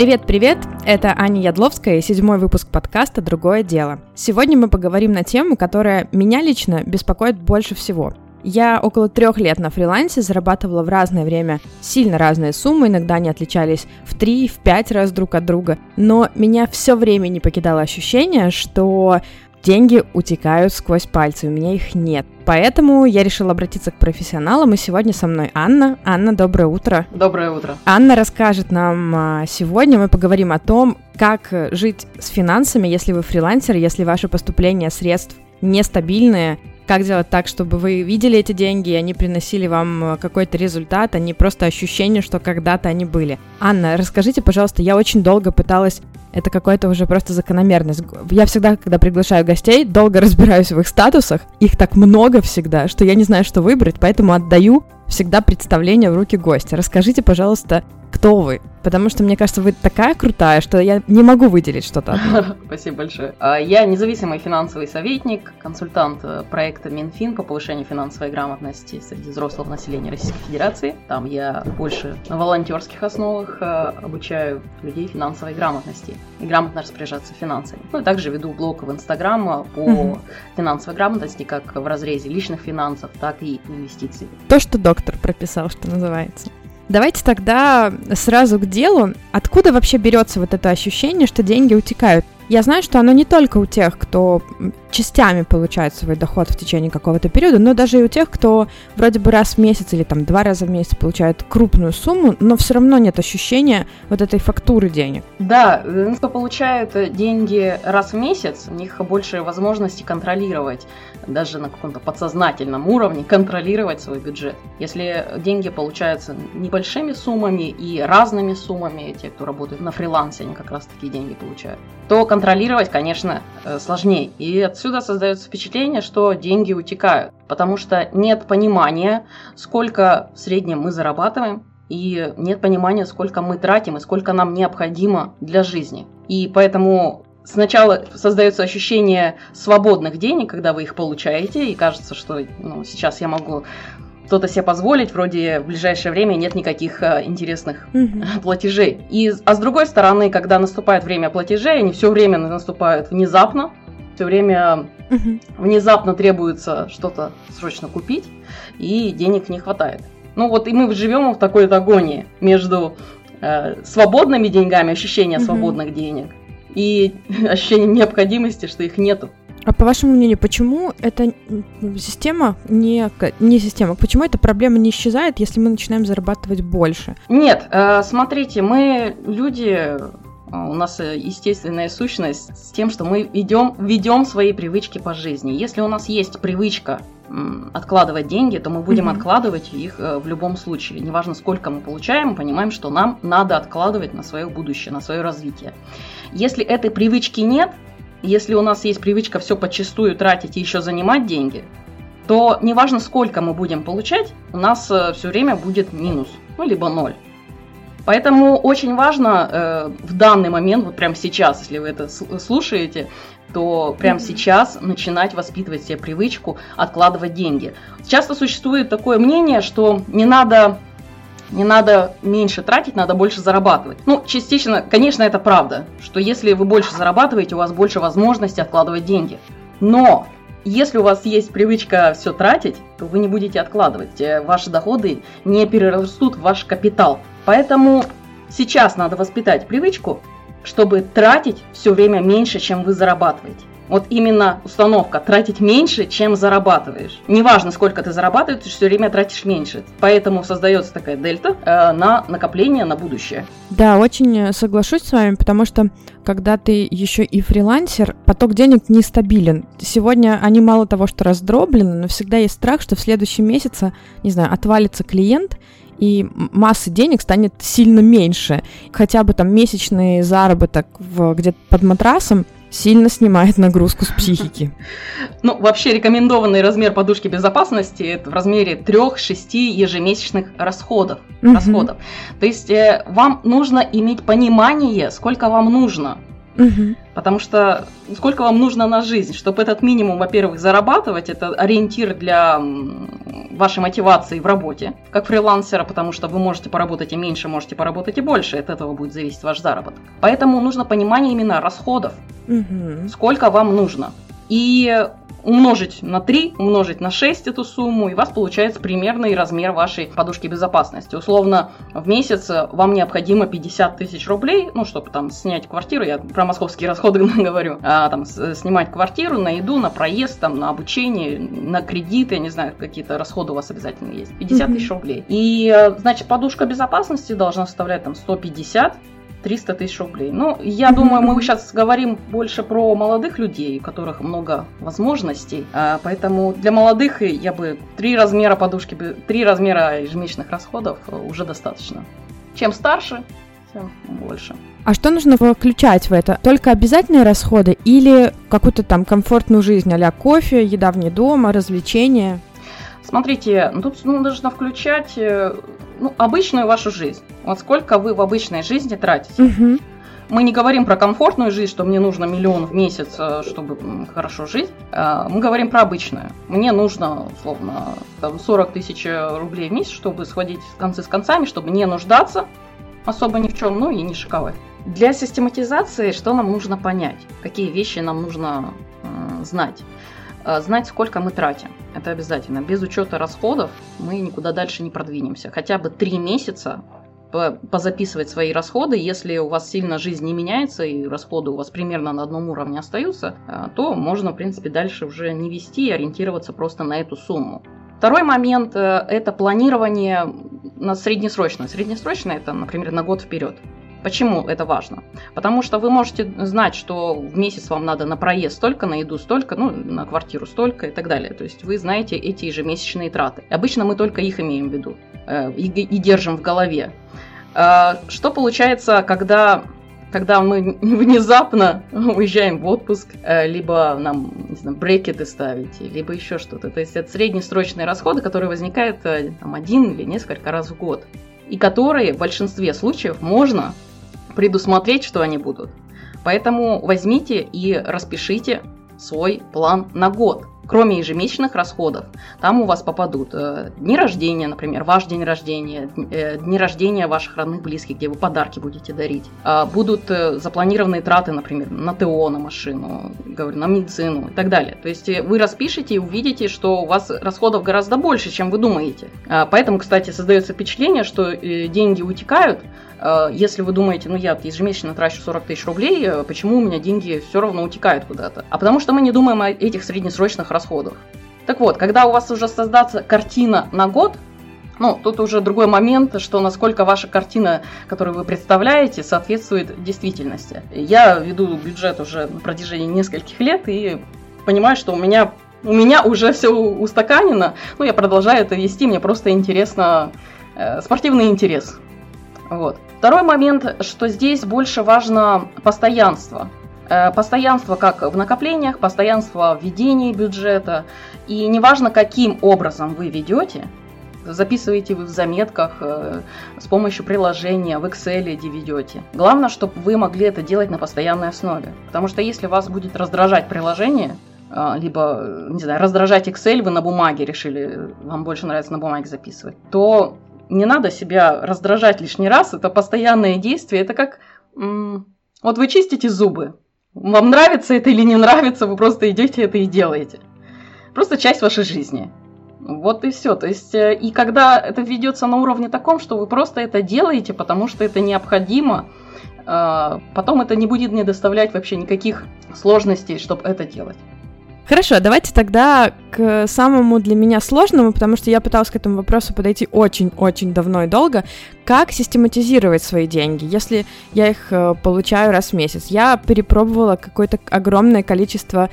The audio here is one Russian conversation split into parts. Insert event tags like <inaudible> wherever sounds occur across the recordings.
Привет-привет! Это Аня Ядловская и седьмой выпуск подкаста «Другое дело». Сегодня мы поговорим на тему, которая меня лично беспокоит больше всего. Я около трех лет на фрилансе зарабатывала в разное время сильно разные суммы, иногда они отличались в три, в пять раз друг от друга, но меня все время не покидало ощущение, что деньги утекают сквозь пальцы, у меня их нет. Поэтому я решила обратиться к профессионалам, и сегодня со мной Анна. Анна, доброе утро. Доброе утро. Анна расскажет нам а, сегодня, мы поговорим о том, как жить с финансами, если вы фрилансер, если ваши поступления средств нестабильные, как сделать так, чтобы вы видели эти деньги, и они приносили вам какой-то результат, а не просто ощущение, что когда-то они были. Анна, расскажите, пожалуйста, я очень долго пыталась это какая-то уже просто закономерность. Я всегда, когда приглашаю гостей, долго <laughs> разбираюсь в их статусах. Их так много всегда, что я не знаю, что выбрать, поэтому отдаю всегда представление в руки гостя. Расскажите, пожалуйста, кто вы? Потому что, мне кажется, вы такая крутая, что я не могу выделить что-то. <laughs> Спасибо большое. А, я независимый финансовый советник, консультант э, проекта Минфин по повышению финансовой грамотности среди взрослого населения Российской Федерации. Там я больше на волонтерских основах э, обучаю людей финансовой грамотности и грамотно распоряжаться финансами. Ну и также веду блог в Инстаграм по угу. финансовой грамотности, как в разрезе личных финансов, так и инвестиций. То, что доктор прописал, что называется. Давайте тогда сразу к делу. Откуда вообще берется вот это ощущение, что деньги утекают? Я знаю, что оно не только у тех, кто частями получает свой доход в течение какого-то периода, но даже и у тех, кто вроде бы раз в месяц или там два раза в месяц получает крупную сумму, но все равно нет ощущения вот этой фактуры денег. Да, кто получает деньги раз в месяц, у них больше возможности контролировать даже на каком-то подсознательном уровне контролировать свой бюджет. Если деньги получаются небольшими суммами и разными суммами, те, кто работает на фрилансе, они как раз такие деньги получают, то контролировать, конечно, э, сложнее. И отсюда создается впечатление, что деньги утекают, потому что нет понимания, сколько в среднем мы зарабатываем, и нет понимания, сколько мы тратим и сколько нам необходимо для жизни. И поэтому сначала создается ощущение свободных денег, когда вы их получаете, и кажется, что ну, сейчас я могу что-то себе позволить, вроде в ближайшее время нет никаких а, интересных mm-hmm. <laughs> платежей. И, а с другой стороны, когда наступает время платежей, они все время наступают внезапно, все время mm-hmm. внезапно требуется что-то срочно купить, и денег не хватает. Ну вот и мы живем в такой агонии между э, свободными деньгами, ощущение mm-hmm. свободных денег, и <laughs> ощущение необходимости, что их нету. А по вашему мнению, почему эта система не, не система, почему эта проблема не исчезает, если мы начинаем зарабатывать больше? Нет, э, смотрите, мы люди, э, у нас естественная сущность с тем, что мы ведем, ведем свои привычки по жизни. Если у нас есть привычка откладывать деньги, то мы будем mm-hmm. откладывать их э, в любом случае. Неважно, сколько мы получаем, мы понимаем, что нам надо откладывать на свое будущее, на свое развитие. Если этой привычки нет, если у нас есть привычка все подчастую тратить и еще занимать деньги, то неважно, сколько мы будем получать, у нас э, все время будет минус, ну, либо ноль. Поэтому очень важно э, в данный момент, вот прямо сейчас, если вы это слушаете, то прямо mm-hmm. сейчас начинать воспитывать себе привычку откладывать деньги. Часто существует такое мнение, что не надо не надо меньше тратить, надо больше зарабатывать. Ну, частично, конечно, это правда, что если вы больше зарабатываете, у вас больше возможности откладывать деньги. Но если у вас есть привычка все тратить, то вы не будете откладывать. Э, ваши доходы не перерастут в ваш капитал. Поэтому сейчас надо воспитать привычку чтобы тратить все время меньше, чем вы зарабатываете. Вот именно установка тратить меньше, чем зарабатываешь. Неважно, сколько ты зарабатываешь, ты все время тратишь меньше. Поэтому создается такая дельта э, на накопление на будущее. Да, очень соглашусь с вами, потому что когда ты еще и фрилансер, поток денег нестабилен. Сегодня они мало того, что раздроблены, но всегда есть страх, что в следующем месяце, не знаю, отвалится клиент, и массы денег станет сильно меньше. Хотя бы там месячный заработок где-то под матрасом сильно снимает нагрузку с психики. <laughs> Ну, вообще рекомендованный размер подушки безопасности это в размере 3-6 ежемесячных расходов. расходов. То есть э, вам нужно иметь понимание, сколько вам нужно. Угу. Потому что сколько вам нужно на жизнь, чтобы этот минимум, во-первых, зарабатывать, это ориентир для вашей мотивации в работе, как фрилансера, потому что вы можете поработать и меньше, можете поработать и больше, от этого будет зависеть ваш заработок. Поэтому нужно понимание именно расходов, угу. сколько вам нужно. И умножить на 3, умножить на 6 эту сумму, и у вас получается примерный размер вашей подушки безопасности. Условно, в месяц вам необходимо 50 тысяч рублей, ну, чтобы там снять квартиру, я про московские <laughs> расходы <laughs> говорю, а, там, снимать квартиру на еду, на проезд, там, на обучение, на кредиты, я не знаю, какие-то расходы у вас обязательно есть. 50 mm-hmm. тысяч рублей. И, э, значит, подушка безопасности должна составлять там 150 300 тысяч рублей. Ну, я думаю, мы <laughs> сейчас говорим больше про молодых людей, у которых много возможностей. А, поэтому для молодых я бы три размера подушки, три размера ежемесячных расходов уже достаточно. Чем старше, тем больше. А что нужно включать в это? Только обязательные расходы или какую-то там комфортную жизнь, а кофе, еда вне дома, развлечения? Смотрите, ну, тут нужно включать э, ну, обычную вашу жизнь. Вот сколько вы в обычной жизни тратите. Угу. Мы не говорим про комфортную жизнь, что мне нужно миллион в месяц, э, чтобы хорошо жить. Э, мы говорим про обычную. Мне нужно, условно, там, 40 тысяч рублей в месяц, чтобы сходить с концы с концами, чтобы не нуждаться особо ни в чем, ну и не шиковать. Для систематизации что нам нужно понять? Какие вещи нам нужно э, знать? Э, знать, сколько мы тратим. Это обязательно. Без учета расходов мы никуда дальше не продвинемся. Хотя бы три месяца позаписывать свои расходы. Если у вас сильно жизнь не меняется и расходы у вас примерно на одном уровне остаются, э, то можно, в принципе, дальше уже не вести и ориентироваться просто на эту сумму. Второй момент э, – это планирование на среднесрочное. Среднесрочное – это, например, на год вперед. Почему это важно? Потому что вы можете знать, что в месяц вам надо на проезд столько, на еду столько, ну, на квартиру столько и так далее. То есть вы знаете эти ежемесячные траты. Обычно мы только их имеем в виду э, и, и держим в голове. Э, что получается, когда когда мы <laughs> внезапно уезжаем в отпуск, э, либо нам, не знаю, брекеты ставить, либо еще что-то. То есть это среднесрочные расходы, которые возникают э, там, один или несколько раз в год. И которые в большинстве случаев можно предусмотреть, что они будут. Поэтому возьмите и распишите свой план на год кроме ежемесячных расходов, там у вас попадут э, дни рождения, например, ваш день рождения, э, дни рождения ваших родных, близких, где вы подарки будете дарить. Э, будут э, запланированные траты, например, на ТО, на машину, говорю, на медицину и так далее. То есть э, вы распишете и увидите, что у вас расходов гораздо больше, чем вы думаете. Э, поэтому, кстати, создается впечатление, что э, деньги утекают, если вы думаете, ну я ежемесячно трачу 40 тысяч рублей, э, почему у меня деньги все равно утекают куда-то? А потому что мы не думаем о этих среднесрочных расходах. Так вот, когда у вас уже создаться картина на год, ну, тут уже другой момент, что насколько ваша картина, которую вы представляете, соответствует действительности. Я веду бюджет уже на протяжении нескольких лет и понимаю, что у меня у меня уже все устаканено, ну, я продолжаю это вести, мне просто интересно, э, спортивный интерес. Вот. Второй момент, что здесь больше важно постоянство. Э, постоянство как в накоплениях, постоянство в ведении бюджета. И неважно, каким образом вы ведете, записываете вы в заметках, э, с помощью приложения, в Excel ведете. Главное, чтобы вы могли это делать на постоянной основе. Потому что если вас будет раздражать приложение, э, либо, не знаю, раздражать Excel, вы на бумаге решили, вам больше нравится на бумаге записывать, то не надо себя раздражать лишний раз, это постоянное действие, это как... Вот вы чистите зубы, вам нравится это или не нравится, вы просто идете это и делаете. Просто часть вашей жизни. Вот и все. То есть, э, и когда это ведется на уровне таком, что вы просто это делаете, потому что это необходимо, э, потом это не будет не доставлять вообще никаких сложностей, чтобы это делать. Хорошо, давайте тогда к самому для меня сложному, потому что я пыталась к этому вопросу подойти очень-очень давно и долго. Как систематизировать свои деньги, если я их э, получаю раз в месяц? Я перепробовала какое-то огромное количество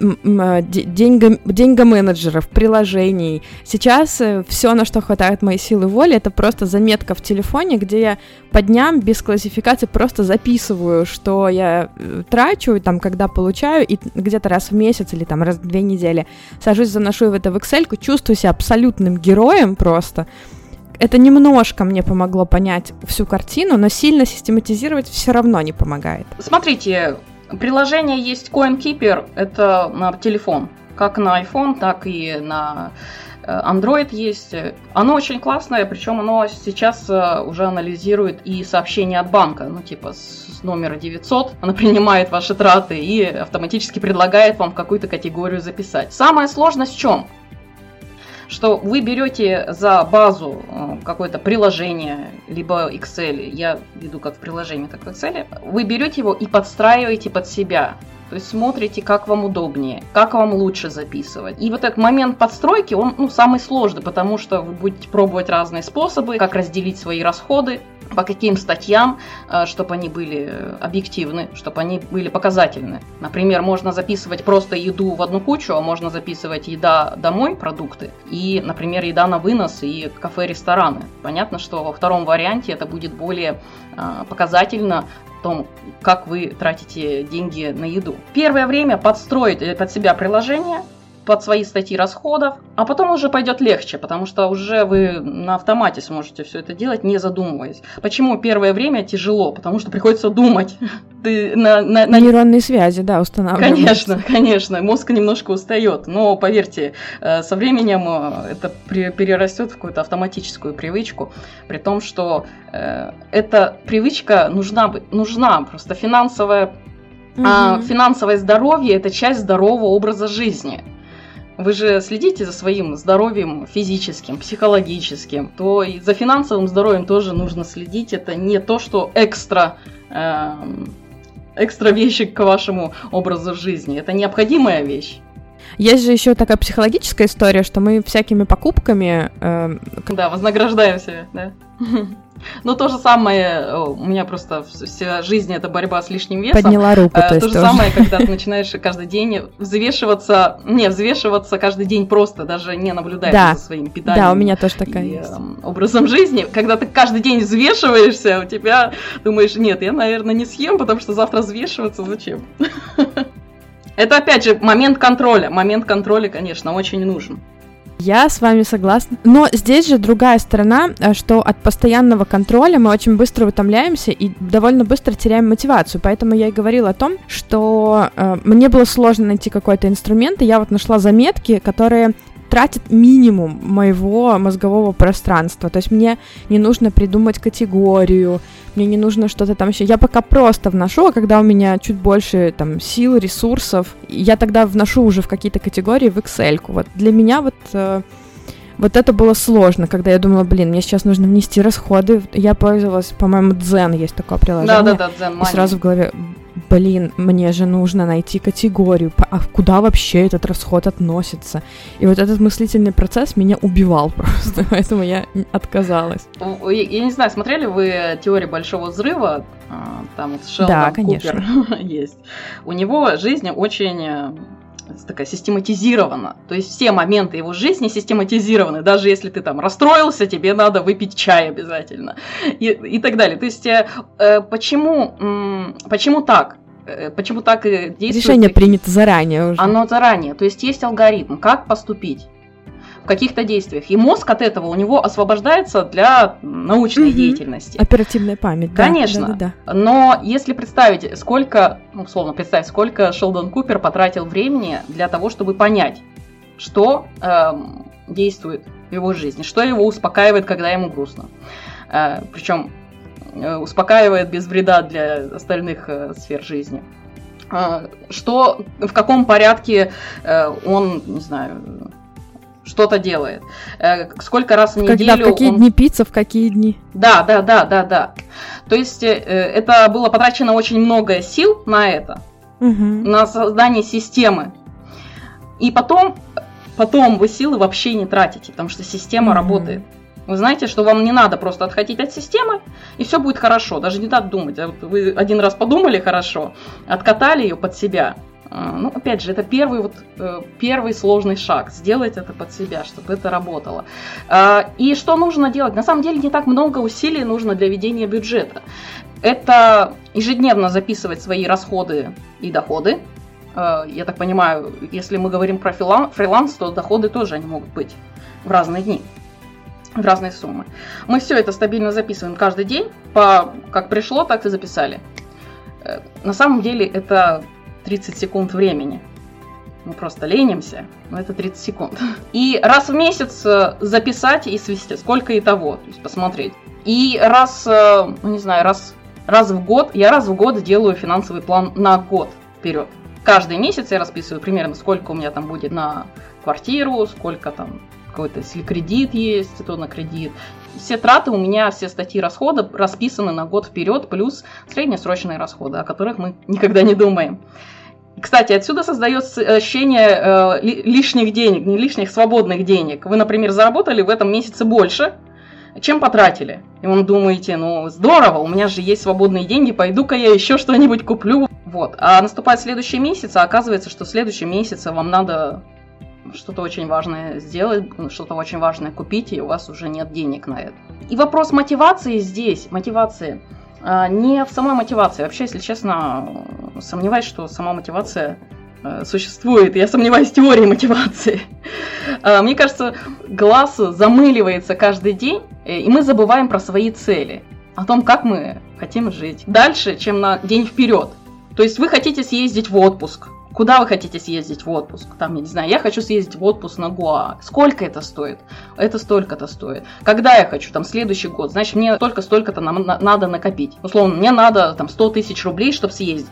а, деньга, деньгоменеджеров, приложений. Сейчас э, все, на что хватает моей силы воли, это просто заметка в телефоне, где я по дням без классификации просто записываю, что я э, трачу, там, когда получаю, и где-то раз в месяц или там раз в две недели сажусь, заношу в это в Excel, чувствую себя абсолютным героем просто. Это немножко мне помогло понять всю картину, но сильно систематизировать все равно не помогает. Смотрите, Приложение есть CoinKeeper, это на телефон, как на iPhone, так и на э, Android есть. Оно очень классное, причем оно сейчас э, уже анализирует и сообщения от банка, ну типа с номера 900, оно принимает ваши траты и автоматически предлагает вам какую-то категорию записать. Самая сложность в чем? Что вы берете за базу э, какое-то приложение, либо Excel, я веду как в приложении, так в Excel, вы берете его и подстраиваете под себя. То есть смотрите, как вам удобнее, как вам лучше записывать. И вот этот момент подстройки, он ну, самый сложный, потому что вы будете пробовать разные способы, как разделить свои расходы, по каким статьям, э, чтобы они были объективны, чтобы они были показательны. Например, можно записывать просто еду в одну кучу, а можно записывать еда домой, продукты, и, например, еда на вынос и кафе-рестораны. Понятно, что во втором варианте это будет более э, показательно том, как вы тратите деньги на еду. Первое время подстроить под себя приложение – под свои статьи расходов, а потом уже пойдет легче, потому что уже вы на автомате сможете все это делать, не задумываясь. Почему первое время тяжело? Потому что приходится думать. <laughs> Ты на, на, на... Нейронные связи, да, устанавливаются. Конечно, конечно, мозг немножко устает, но поверьте, э, со временем э, это перерастет в какую-то автоматическую привычку, при том, что э, эта привычка нужна, нужна просто финансовая Угу. А финансовое здоровье это часть здорового образа жизни. Вы же следите за своим здоровьем физическим, психологическим, то и за финансовым здоровьем тоже нужно следить. Это не то, что экстра, э, экстра вещи к вашему образу жизни. Это необходимая вещь. Есть же еще такая психологическая история, что мы всякими покупками... Э, да, вознаграждаем себя, да. Ну, то же самое, у меня просто вся жизнь это борьба с лишним весом. Подняла руку, то, то есть же тоже. самое, когда <laughs> ты начинаешь каждый день взвешиваться, не, взвешиваться каждый день просто, даже не наблюдая да. за своим питанием. Да, у меня тоже такая и, есть. образом жизни. Когда ты каждый день взвешиваешься, у тебя думаешь, нет, я, наверное, не съем, потому что завтра взвешиваться зачем? <laughs> Это, опять же, момент контроля. Момент контроля, конечно, очень нужен. Я с вами согласна. Но здесь же другая сторона, э, что от постоянного контроля мы очень быстро утомляемся и довольно быстро теряем мотивацию. Поэтому я и говорила о том, что э, мне было сложно найти какой-то инструмент, и я вот нашла заметки, которые тратит минимум моего мозгового пространства. То есть мне не нужно придумать категорию, мне не нужно что-то там еще. Я пока просто вношу, а когда у меня чуть больше там сил, ресурсов, я тогда вношу уже в какие-то категории в Excel. Вот для меня вот э, вот это было сложно, когда я думала, блин, мне сейчас нужно внести расходы. Я пользовалась, по-моему, Дзен есть такое приложение. Да, да, да, Дзен. И сразу в голове, блин, мне же нужно найти категорию, а куда вообще этот расход относится? И вот этот мыслительный процесс меня убивал <laughs> просто, поэтому я отказалась. Я не знаю, смотрели вы теорию большого взрыва? А, там вот Шелдон да, конечно. Купер <laughs> есть. У него жизнь очень э, такая систематизирована. То есть все моменты его жизни систематизированы. Даже если ты там расстроился, тебе надо выпить чай обязательно. И, и так далее. То есть э, э почему, э, почему так? Э, почему так действует? Решение принято заранее уже. Оно заранее. То есть есть алгоритм, как поступить каких-то действиях. И мозг от этого у него освобождается для научной угу. деятельности. Оперативная память, да. Конечно. Да, да, да. Но если представить, сколько, ну, условно представить, сколько Шелдон Купер потратил времени для того, чтобы понять, что э, действует в его жизни, что его успокаивает, когда ему грустно. Э, причем э, успокаивает без вреда для остальных э, сфер жизни э, что в каком порядке э, он, не знаю, что-то делает. Э, сколько раз в неделю... Когда, в какие он... дни пицца, в какие дни? Да, да, да, да, да. То есть э, это было потрачено очень много сил на это, угу. на создание системы. И потом, потом вы силы вообще не тратите, потому что система угу. работает. Вы знаете, что вам не надо просто отходить от системы, и все будет хорошо. Даже не надо думать. А вы один раз подумали хорошо, откатали ее под себя, ну, опять же, это первый, вот, э, первый сложный шаг, сделать это под себя, чтобы это работало. А, и что нужно делать? На самом деле не так много усилий нужно для ведения бюджета. Это ежедневно записывать свои расходы и доходы. А, я так понимаю, если мы говорим про фриланс, то доходы тоже они могут быть в разные дни в разные суммы. Мы все это стабильно записываем каждый день, по как пришло, так и записали. Э, на самом деле это 30 секунд времени. Мы просто ленимся, но это 30 секунд. И раз в месяц э, записать и свести, сколько и того, то есть посмотреть. И раз, э, ну не знаю, раз, раз в год, я раз в год делаю финансовый план на год вперед. Каждый месяц я расписываю примерно, сколько у меня там будет на квартиру, сколько там какой-то, если кредит есть, то на кредит. Все траты у меня, все статьи расхода расписаны на год вперед, плюс среднесрочные расходы, о которых мы никогда не думаем. Кстати, отсюда создается ощущение э, лишних денег, не лишних свободных денег. Вы, например, заработали в этом месяце больше, чем потратили. И вы думаете, ну здорово, у меня же есть свободные деньги, пойду-ка я еще что-нибудь куплю. Вот. А наступает следующий месяц, а оказывается, что в следующем месяце вам надо что-то очень важное сделать, что-то очень важное купить, и у вас уже нет денег на это. И вопрос мотивации здесь, мотивации, не в самой мотивации. Вообще, если честно, сомневаюсь, что сама мотивация э, существует. Я сомневаюсь в теории мотивации. А, мне кажется, глаз замыливается каждый день, э, и мы забываем про свои цели, о том, как мы хотим жить. Дальше, чем на день вперед. То есть вы хотите съездить в отпуск, Куда вы хотите съездить в отпуск? Там, я не знаю, я хочу съездить в отпуск на Гоа. Сколько это стоит? Это столько-то стоит. Когда я хочу? Там, следующий год. Значит, мне только-столько-то нам надо накопить. Условно, мне надо там 100 тысяч рублей, чтобы съездить.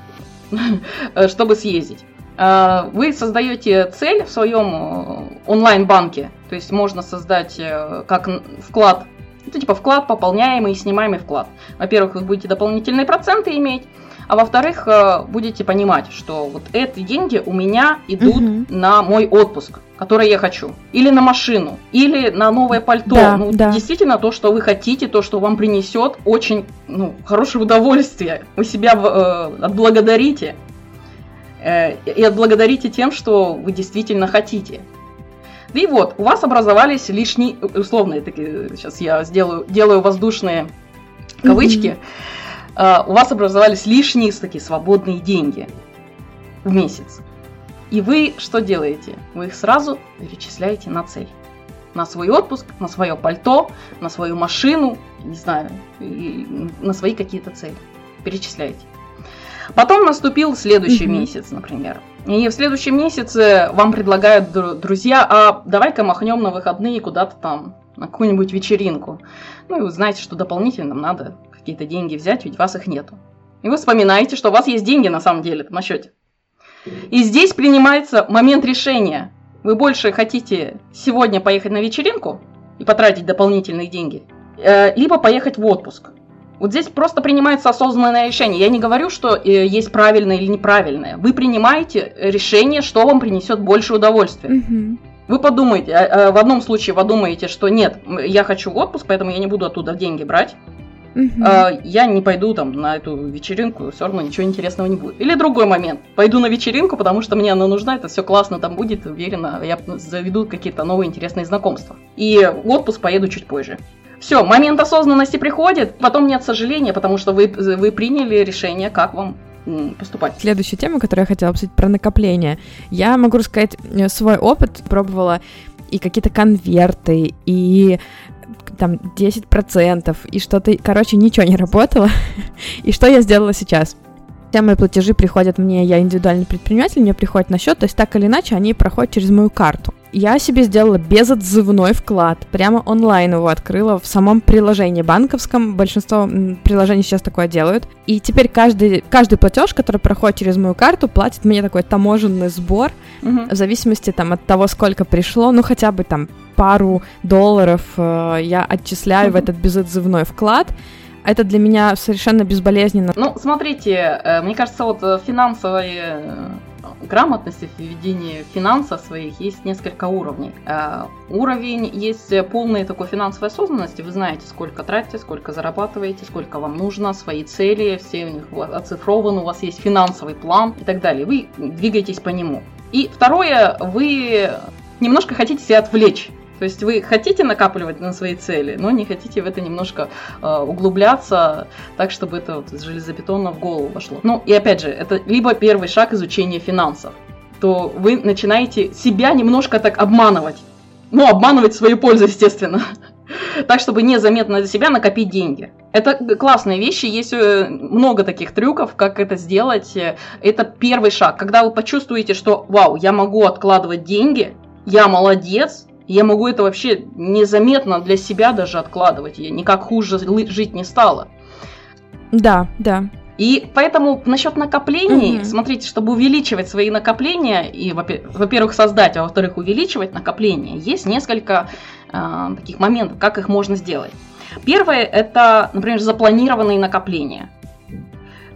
<laughs> чтобы съездить. А, вы создаете цель в своем э, онлайн-банке. То есть можно создать э, как вклад это типа вклад, пополняемый и снимаемый вклад. Во-первых, вы будете дополнительные проценты иметь, а во-вторых, э, будете понимать, что вот эти деньги у меня идут угу. на мой отпуск, который я хочу, или на машину, или на новое пальто. Да, ну, да. действительно, то, что вы хотите, то, что вам принесет очень ну, хорошее удовольствие. Вы себя э, отблагодарите. Э, и отблагодарите тем, что вы действительно хотите. И вот, у вас образовались лишние, условные такие, сейчас я сделаю, делаю воздушные кавычки. Mm-hmm Э, у вас образовались лишние такие свободные деньги в месяц. И вы что делаете? Вы их сразу перечисляете на цель. На свой отпуск, на свое пальто, на свою машину, не знаю, на свои какие-то цели. Перечисляете. Потом наступил следующий mm-hmm. месяц, например. И в следующем месяце вам предлагают друзья, а давай-ка махнем на выходные куда-то там, на какую-нибудь вечеринку. Ну и вы знаете, что дополнительно нам надо какие-то деньги взять, ведь у вас их нету. И вы вспоминаете, что у вас есть деньги на самом деле на счете. И здесь принимается момент решения. Вы больше хотите сегодня поехать на вечеринку и потратить дополнительные деньги, э, либо поехать в отпуск. Вот здесь просто принимается осознанное решение. Я не говорю, что э, есть правильное или неправильное. Вы принимаете решение, что вам принесет больше удовольствия. Mm-hmm. Вы подумайте, а, а, в одном случае вы думаете, что нет, я хочу в отпуск, поэтому я не буду оттуда деньги брать. Угу. я не пойду там на эту вечеринку, все равно ничего интересного не будет. Или другой момент. Пойду на вечеринку, потому что мне она нужна, это все классно там будет, уверена, я заведу какие-то новые интересные знакомства. И в отпуск поеду чуть позже. Все, момент осознанности приходит, потом нет сожаления, потому что вы, вы приняли решение, как вам поступать. Следующая тема, которую я хотела обсудить, про накопление. Я могу рассказать э, свой опыт, пробовала и какие-то конверты, и там 10% и что-то, короче, ничего не работало. <laughs> и что я сделала сейчас? Все мои платежи приходят мне, я индивидуальный предприниматель, мне приходят на счет, то есть так или иначе они проходят через мою карту. Я себе сделала безотзывной вклад, прямо онлайн его открыла в самом приложении банковском, большинство приложений сейчас такое делают. И теперь каждый, каждый платеж, который проходит через мою карту, платит мне такой таможенный сбор, угу. в зависимости там от того, сколько пришло, ну хотя бы там пару долларов э, я отчисляю в <laughs> этот безотзывной вклад. Это для меня совершенно безболезненно. Ну, смотрите, э, мне кажется, вот э, финансовые э, грамотности в ведении финансов своих есть несколько уровней. Уровень есть полной такой финансовой осознанности. Вы знаете, сколько тратите, сколько зарабатываете, сколько вам нужно, свои цели, все у них оцифрованы, у вас есть финансовый план и так далее. Вы двигаетесь по нему. И второе, вы немножко хотите себя отвлечь то есть вы хотите накапливать на свои цели, но не хотите в это немножко э, углубляться так, чтобы это вот железобетонно в голову вошло. Ну и опять же, это либо первый шаг изучения финансов, то вы начинаете себя немножко так обманывать. Ну, обманывать свою пользу, естественно. <laughs> Так, чтобы незаметно для себя накопить деньги. Это классные вещи, есть э, много таких трюков, как это сделать. Это первый шаг. Когда вы почувствуете, что вау, я могу откладывать деньги, я молодец, я могу это вообще незаметно для себя даже откладывать. Я никак хуже жить не стала. Да, да. И поэтому насчет накоплений, угу. смотрите, чтобы увеличивать свои накопления, и, во-первых, создать, а во-вторых, увеличивать накопления, есть несколько э, таких моментов, как их можно сделать. Первое – это, например, запланированные накопления.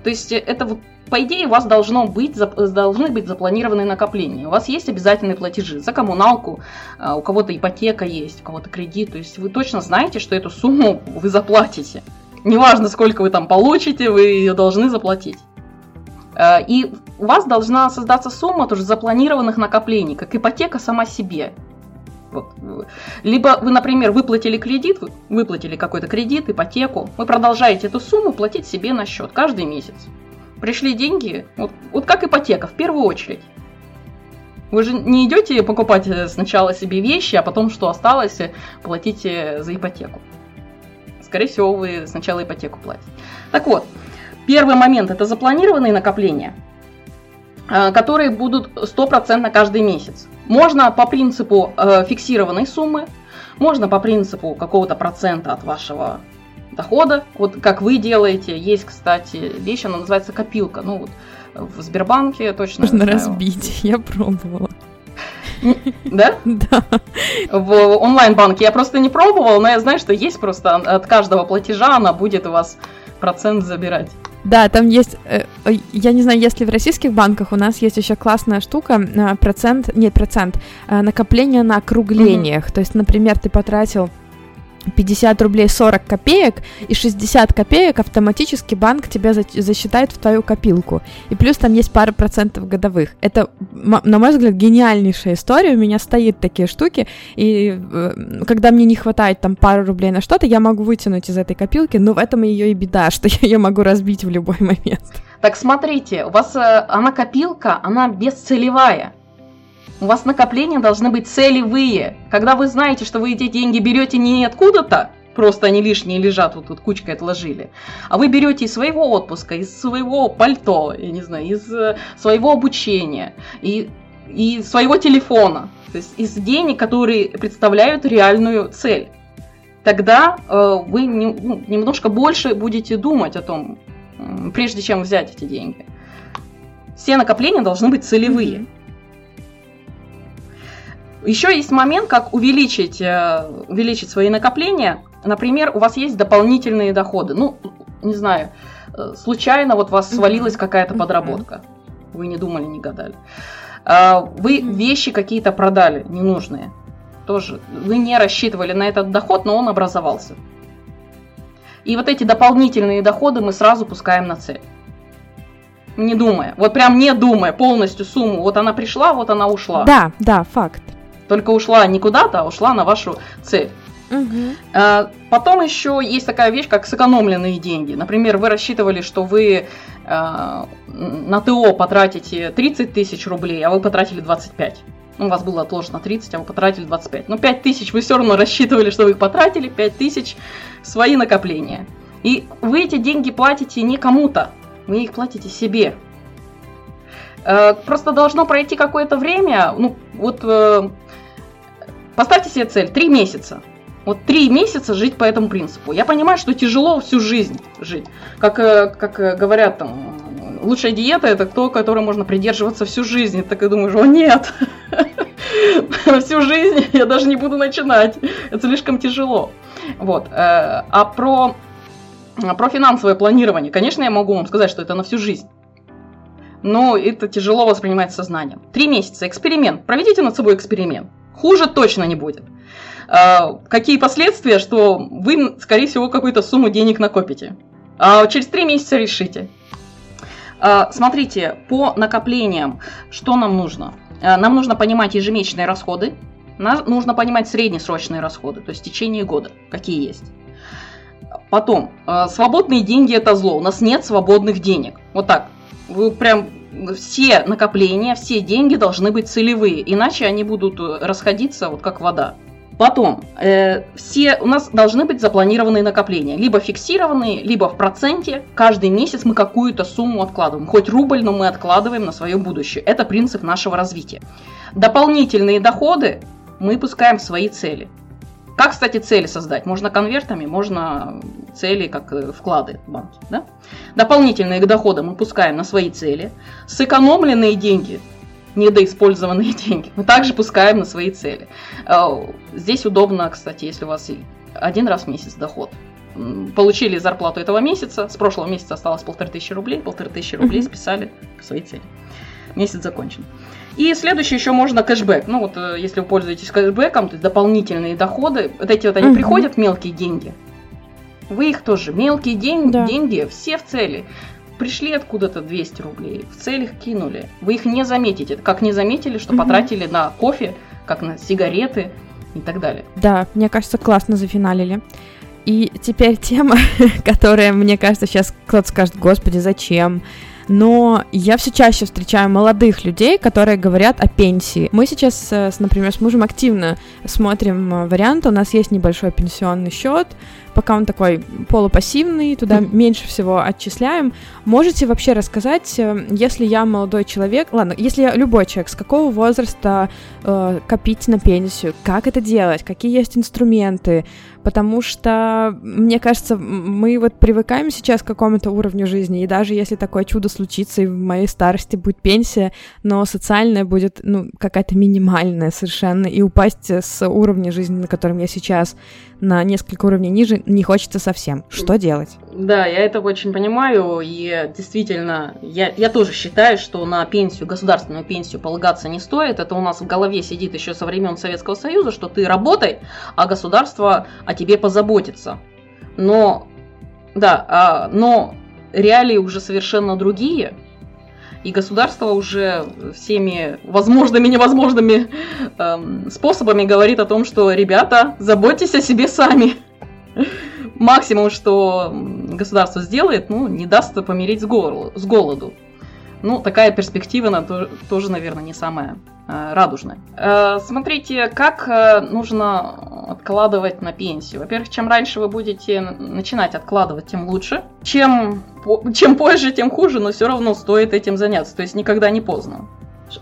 То есть это вот по идее, у вас должно быть, должны быть запланированные накопления. У вас есть обязательные платежи за коммуналку, а, у кого-то ипотека есть, у кого-то кредит. То есть вы точно знаете, что эту сумму вы заплатите. Неважно, сколько вы там получите, вы ее должны заплатить. А, и у вас должна создаться сумма тоже запланированных накоплений, как ипотека сама себе. Либо вы, например, выплатили кредит, выплатили какой-то кредит, ипотеку, вы продолжаете эту сумму платить себе на счет каждый месяц. Пришли деньги, вот, вот как ипотека, в первую очередь. Вы же не идете покупать сначала себе вещи, а потом, что осталось, платите за ипотеку. Скорее всего, вы сначала ипотеку платите. Так вот, первый момент – это запланированные накопления, э, которые будут стопроцентно каждый месяц. Можно по принципу э, фиксированной суммы, можно по принципу какого-то процента от вашего дохода. Вот как вы делаете. Есть, кстати, вещь, она называется копилка. Ну вот в Сбербанке точно. Можно разбить, <laughs> я пробовала. Да? Да. В онлайн-банке я просто не пробовала, но я знаю, что есть просто от каждого платежа она будет у вас процент забирать. Да, там есть, э, я не знаю, если в российских банках у нас есть еще классная штука, э, процент, нет, процент, э, накопление на округлениях. Mm-hmm. То есть, например, ты потратил 50 рублей 40 копеек, и 60 копеек автоматически банк тебя засчитает в твою копилку. И плюс там есть пара процентов годовых. Это, на мой взгляд, гениальнейшая история. У меня стоит такие штуки, и э, когда мне не хватает там пару рублей на что-то, я могу вытянуть из этой копилки, но в этом ее и беда, <laughs> что я ее могу разбить в любой момент. Так смотрите, у вас э, она копилка, она бесцелевая. У вас накопления должны быть целевые. Когда вы знаете, что вы эти деньги берете не откуда-то, просто они лишние лежат, вот тут кучкой отложили. А вы берете из своего отпуска, из своего пальто, я не знаю, из э, своего обучения, и, и своего телефона, то есть из денег, которые представляют реальную цель. Тогда э, вы не, ну, немножко больше будете думать о том, прежде чем взять эти деньги. Все накопления должны быть целевые. Mm-hmm. Еще есть момент, как увеличить, э, увеличить свои накопления. Например, у вас есть дополнительные доходы. Ну, не знаю, э, случайно вот у вас свалилась какая-то подработка. Вы не думали, не гадали. А, вы вещи какие-то продали ненужные. Тоже вы не рассчитывали на этот доход, но он образовался. И вот эти дополнительные доходы мы сразу пускаем на цель. Не думая. Вот прям не думая полностью сумму. Вот она пришла, вот она ушла. Да, да, факт. Только ушла не куда-то, а ушла на вашу цель. Угу. Потом еще есть такая вещь, как сэкономленные деньги. Например, вы рассчитывали, что вы а, на ТО потратите 30 тысяч рублей, а вы потратили 25. Ну, у вас было отложено 30, а вы потратили 25. Но 5 тысяч вы все равно рассчитывали, что вы их потратили, 5 тысяч свои накопления. И вы эти деньги платите не кому-то, вы их платите себе. А, просто должно пройти какое-то время, ну, вот э, Поставьте себе цель 3 месяца. Вот три месяца жить по этому принципу. Я понимаю, что тяжело всю жизнь жить. Как, э, как э, говорят там, лучшая диета это то, которой можно придерживаться всю жизнь. Так и думаешь, о нет, <laughs> всю жизнь я даже не буду начинать. Это слишком тяжело. Вот. Э, а про, про финансовое планирование, конечно, я могу вам сказать, что это на всю жизнь. Но это тяжело воспринимать сознанием. Три месяца, эксперимент. Проведите над собой эксперимент. Хуже точно не будет. А, какие последствия, что вы, скорее всего, какую-то сумму денег накопите. А через три месяца решите. А, смотрите, по накоплениям, что нам нужно? А, нам нужно понимать ежемесячные расходы, нужно понимать среднесрочные расходы, то есть в течение года, какие есть. Потом, свободные деньги это зло. У нас нет свободных денег. Вот так. Вы прям все накопления, все деньги должны быть целевые, иначе они будут э, расходиться вот как вода. Потом, э, все у нас должны быть запланированные накопления, либо фиксированные, либо в проценте. Каждый месяц мы какую-то сумму откладываем, хоть рубль, но мы откладываем на свое будущее. Это принцип нашего развития. Дополнительные доходы мы пускаем в свои цели. Как, кстати, цели создать? Можно конвертами, можно цели как э, вклады в банке. Да? Дополнительные доходы мы пускаем на свои цели. Сэкономленные деньги недоиспользованные <laughs> деньги. Мы также пускаем на свои цели. Э, здесь удобно, кстати, если у вас один раз в месяц доход. Получили зарплату этого месяца, с прошлого месяца осталось полторы тысячи рублей, полторы тысячи рублей списали в свои цели. Месяц закончен. И следующее еще можно кэшбэк. Ну вот, э, если вы пользуетесь кэшбэком, то есть дополнительные доходы, вот эти вот они приходят, мелкие деньги. Вы их тоже, мелкие день, да. деньги, все в цели пришли откуда-то 200 рублей, в целях кинули. Вы их не заметите, как не заметили, что угу. потратили на кофе, как на сигареты и так далее. Да, мне кажется, классно зафиналили. И теперь тема, <laughs> которая, мне кажется, сейчас кто-то скажет, господи, зачем? Но я все чаще встречаю молодых людей, которые говорят о пенсии. Мы сейчас, э, например, с мужем активно смотрим э, варианты, у нас есть небольшой пенсионный счет, пока он такой полупассивный, туда mm-hmm. меньше всего отчисляем. Можете вообще рассказать, э, если я молодой человек, ладно, если я любой человек, с какого возраста э, копить на пенсию, как это делать, какие есть инструменты, потому что, мне кажется, мы вот привыкаем сейчас к какому-то уровню жизни, и даже если такое чудо случится, и в моей старости будет пенсия, но социальная будет, ну, какая-то минимальная совершенно, и упасть с уровня жизни, на котором я сейчас, на несколько уровней ниже, не хочется совсем. Что делать? Да, я это очень понимаю, и действительно, я, я тоже считаю, что на пенсию, государственную пенсию полагаться не стоит. Это у нас в голове сидит еще со времен Советского Союза, что ты работай, а государство о тебе позаботится. Но, да, а, но реалии уже совершенно другие – и государство уже всеми возможными и невозможными эм, способами говорит о том, что ребята, заботьтесь о себе сами. Максимум, что государство сделает, ну, не даст помереть с, голоду. С голоду. Ну, такая перспектива, она тоже, наверное, не самая э, радужная. Э, смотрите, как э, нужно откладывать на пенсию. Во-первых, чем раньше вы будете начинать откладывать, тем лучше. Чем, чем позже, тем хуже, но все равно стоит этим заняться. То есть никогда не поздно.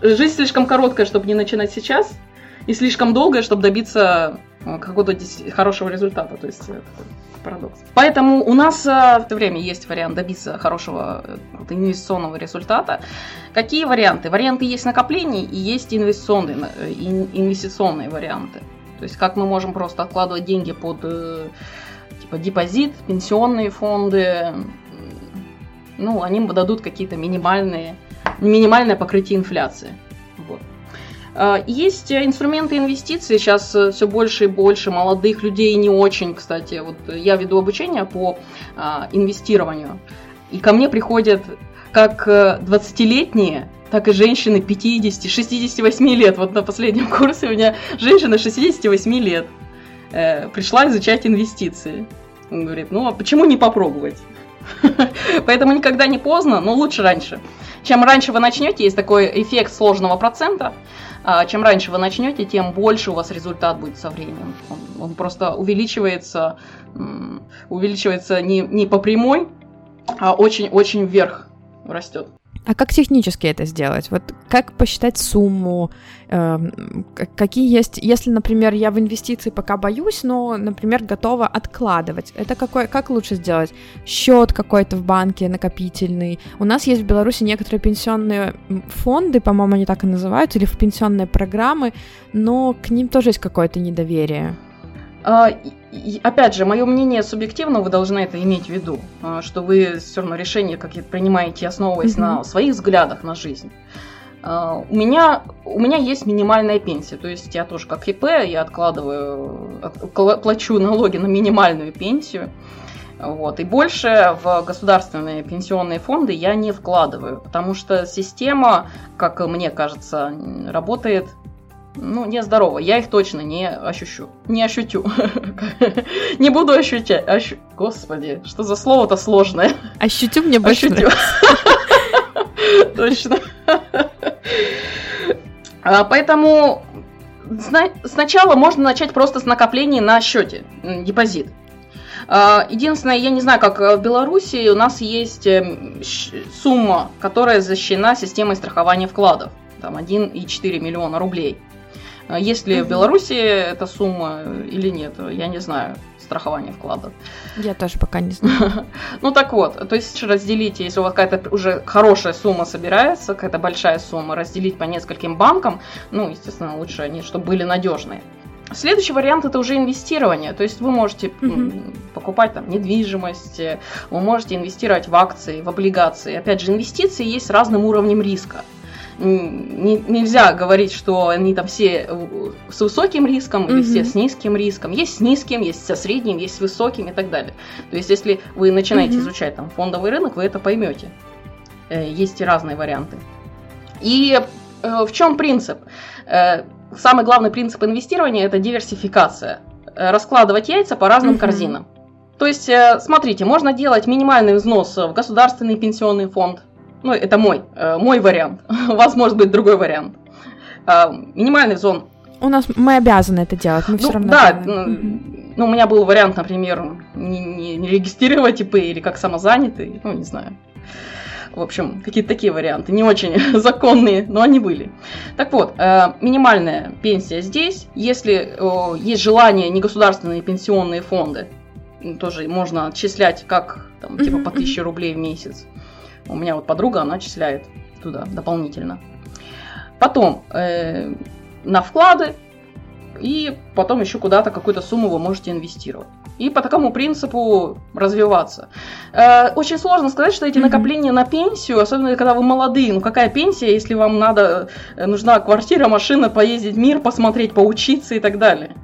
Жизнь слишком короткая, чтобы не начинать сейчас, и слишком долгая, чтобы добиться какого-то хорошего результата. То есть парадокс. Поэтому у нас э, в это время есть вариант добиться хорошего э, инвестиционного результата. Какие варианты? Варианты есть накоплений и есть инвестиционные, э, инвестиционные варианты. То есть как мы можем просто откладывать деньги под типа депозит, пенсионные фонды, ну, они дадут какие-то минимальные, минимальное покрытие инфляции. А, есть инструменты инвестиций, сейчас э, все больше и больше молодых людей, не очень, кстати. Вот я веду обучение по а, инвестированию, и ко мне приходят как 20-летние, э, так и женщины 50, 68 лет. Вот на последнем <laughs> курсе у меня женщина 68 лет э, пришла изучать инвестиции. Он говорит, ну а почему не попробовать? <laughs> Поэтому никогда не поздно, но лучше раньше. Чем раньше вы начнете, есть такой эффект сложного процента, чем раньше вы начнете, тем больше у вас результат будет со временем. Он, он просто увеличивается, увеличивается не, не по прямой, а очень-очень вверх растет. А как технически это сделать? Вот как посчитать сумму? Э, какие есть, если, например, я в инвестиции пока боюсь, но, например, готова откладывать. Это какой, как лучше сделать? Счет какой-то в банке накопительный. У нас есть в Беларуси некоторые пенсионные фонды, по-моему, они так и называются, или в пенсионные программы, но к ним тоже есть какое-то недоверие. А, опять же, мое мнение субъективно, вы должны это иметь в виду, а, что вы все равно решения какие-то принимаете, основываясь mm-hmm. на своих взглядах на жизнь. А, у меня, у меня есть минимальная пенсия, то есть я тоже как ИП, я откладываю, плачу налоги на минимальную пенсию. Вот. И больше в государственные пенсионные фонды я не вкладываю, потому что система, как мне кажется, работает ну, нездорово. Я их точно не ощущу. Не ощутю. <laughs> Не буду ощущать. Господи, что за слово-то сложное. Ощутю мне больше Ощутю. <laughs> Точно. А, поэтому сначала можно начать просто с накоплений на счете, депозит. А, единственное, я не знаю, как в Беларуси, у нас есть эм, сумма, которая защищена системой страхования вкладов. Там 1,4 миллиона рублей. А есть ли в Беларуси эта сумма или нет, я не знаю страхования вкладов. Я тоже пока не знаю. <laughs> Ну так вот, то есть разделите, если у вас какая-то уже хорошая сумма собирается, какая-то большая сумма, разделить по нескольким банкам, ну, естественно, лучше они, чтобы были надежные. Следующий вариант это уже инвестирование, то есть вы можете mm-hmm. покупать там недвижимость, вы можете инвестировать в акции, в облигации. Опять же, инвестиции есть с разным уровнем риска не, нельзя говорить, что они там все э, с высоким риском или все с низким риском. Есть с низким, есть со средним, есть с высоким и так далее. То есть, если вы начинаете изучать там фондовый рынок, вы это поймете. Э, есть и разные варианты. И э, в чем принцип? Самый главный принцип инвестирования это диверсификация. Раскладывать яйца по разным корзинам. То есть, смотрите, можно делать минимальный взнос в государственный пенсионный фонд, ну, это мой, э, мой вариант. <laughs> У вас может быть другой вариант. Э, минимальный зон. У нас мы обязаны это делать, мы ну, все равно. Да, ну, ну, у меня был вариант, например, не, не, не регистрировать ИП или как самозанятый, ну, не знаю. В общем, какие-то такие варианты, не очень <laughs> законные, но они были. Так вот, э, минимальная пенсия здесь, если есть желание негосударственные пенсионные фонды, тоже можно отчислять как там, типа по 1000 рублей в месяц. У меня вот подруга, она отчисляет туда дополнительно. Потом э, на вклады и потом еще куда-то какую-то сумму вы можете инвестировать. И по такому принципу развиваться. Э, очень сложно сказать, что эти накопления на пенсию, особенно когда вы молодые, ну какая пенсия, если вам надо, э, нужна квартира, машина, поездить мир, посмотреть, поучиться и так далее.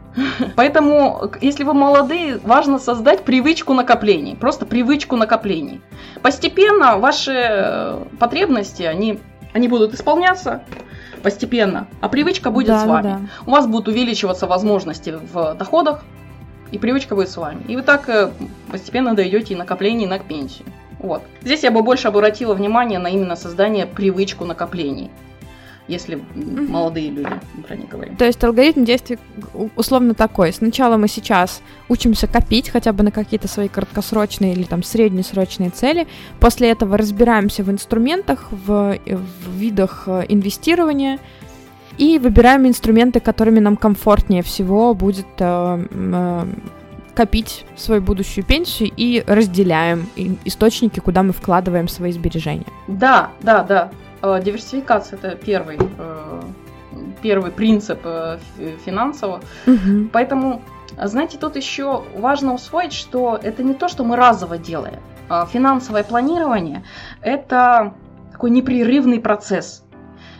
Поэтому, если вы молодые, важно создать привычку накоплений, просто привычку накоплений. Постепенно ваши э, потребности, они, они будут исполняться постепенно, а привычка будет да, с вами. Да. У вас будут увеличиваться возможности в доходах, и привычка будет с вами. И вы так э, постепенно дойдете и накоплений на пенсию. Вот. Здесь я бы больше обратила внимание на именно создание привычку накоплений если mm-hmm. молодые люди про них говорим. То есть алгоритм действий условно такой. Сначала мы сейчас учимся копить хотя бы на какие-то свои краткосрочные или там среднесрочные цели. После этого разбираемся в инструментах, в, в видах э, инвестирования и выбираем инструменты, которыми нам комфортнее всего будет э, э, копить свою будущую пенсию и разделяем источники, куда мы вкладываем свои сбережения. Да, да, да. Э, диверсификация это первый, э, первый принцип э, финансового. Угу. Поэтому, знаете, тут еще важно усвоить, что это не то, что мы разово делаем. А финансовое планирование это такой непрерывный процесс.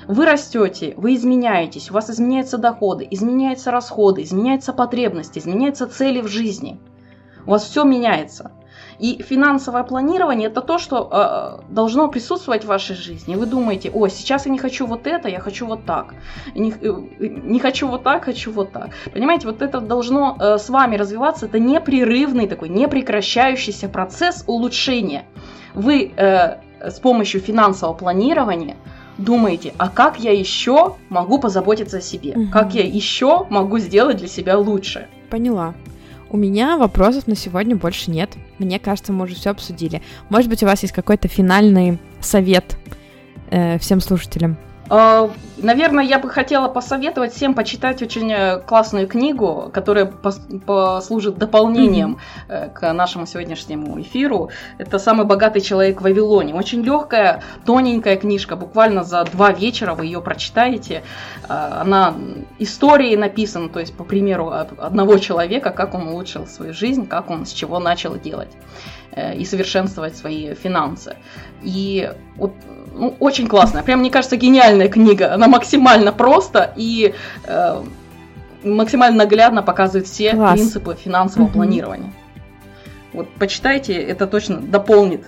Вы растете, вы изменяетесь, у вас изменяются доходы, изменяются расходы, изменяются потребности, изменяются цели в жизни. У вас все меняется. И финансовое планирование это то, что э, должно присутствовать в вашей жизни. Вы думаете, о, сейчас я не хочу вот это, я хочу вот так. Не, э, не хочу вот так, хочу вот так. Понимаете, вот это должно э, с вами развиваться. Это непрерывный такой, непрекращающийся процесс улучшения. Вы э, с помощью финансового планирования думаете, а как я еще могу позаботиться о себе? Угу. Как я еще могу сделать для себя лучше? Поняла. У меня вопросов на сегодня больше нет. Мне кажется, мы уже все обсудили. Может быть, у вас есть какой-то финальный совет э, всем слушателям? А, наверное, я бы хотела посоветовать всем почитать очень э, классную книгу, которая послужит дополнением mm-hmm. к нашему сегодняшнему эфиру. Это «Самый богатый человек в Вавилоне». Очень легкая, тоненькая книжка, буквально за два вечера вы ее прочитаете. Она историей написана, то есть по примеру одного человека, как он улучшил свою жизнь, как он с чего начал делать э, и совершенствовать свои финансы. И вот ну, очень классная. Прям, мне кажется, гениальная книга. Она максимально просто и э, максимально наглядно показывает все Класс. принципы финансового угу. планирования. Вот почитайте, это точно дополнит.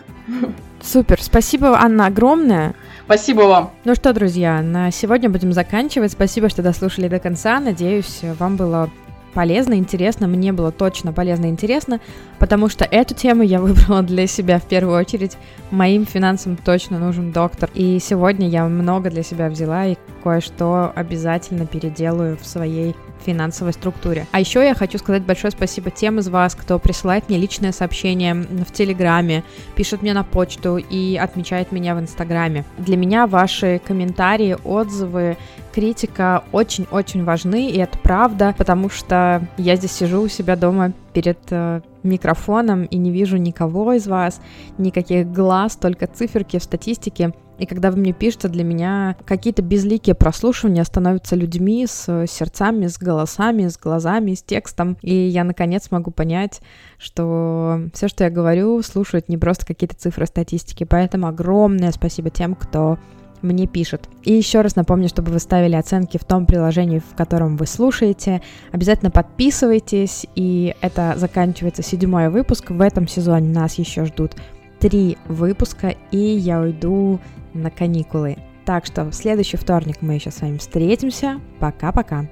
Супер, спасибо, Анна, огромное. Спасибо вам. Ну что, друзья, на сегодня будем заканчивать. Спасибо, что дослушали до конца. Надеюсь, вам было полезно, интересно, мне было точно полезно и интересно, потому что эту тему я <laughs> выбрала для себя в первую очередь. Моим финансам точно нужен доктор. И сегодня я много для себя взяла и кое-что обязательно переделаю в своей финансовой структуре. А еще я хочу сказать большое спасибо тем из вас, кто присылает мне личное сообщение в Телеграме, пишет мне на почту и отмечает меня в Инстаграме. Для меня ваши комментарии, отзывы, критика очень-очень важны, и это правда, потому что я здесь сижу у себя дома перед э, микрофоном и не вижу никого из вас, никаких глаз, только циферки в статистике. И когда вы мне пишете, для меня какие-то безликие прослушивания становятся людьми с сердцами, с голосами, с глазами, с текстом. И я наконец могу понять, что все, что я говорю, слушают не просто какие-то цифры статистики. Поэтому огромное спасибо тем, кто мне пишет. И еще раз напомню, чтобы вы ставили оценки в том приложении, в котором вы слушаете. Обязательно подписывайтесь, и это заканчивается седьмой выпуск. В этом сезоне нас еще ждут три выпуска, и я уйду на каникулы. Так что в следующий вторник мы еще с вами встретимся. Пока-пока.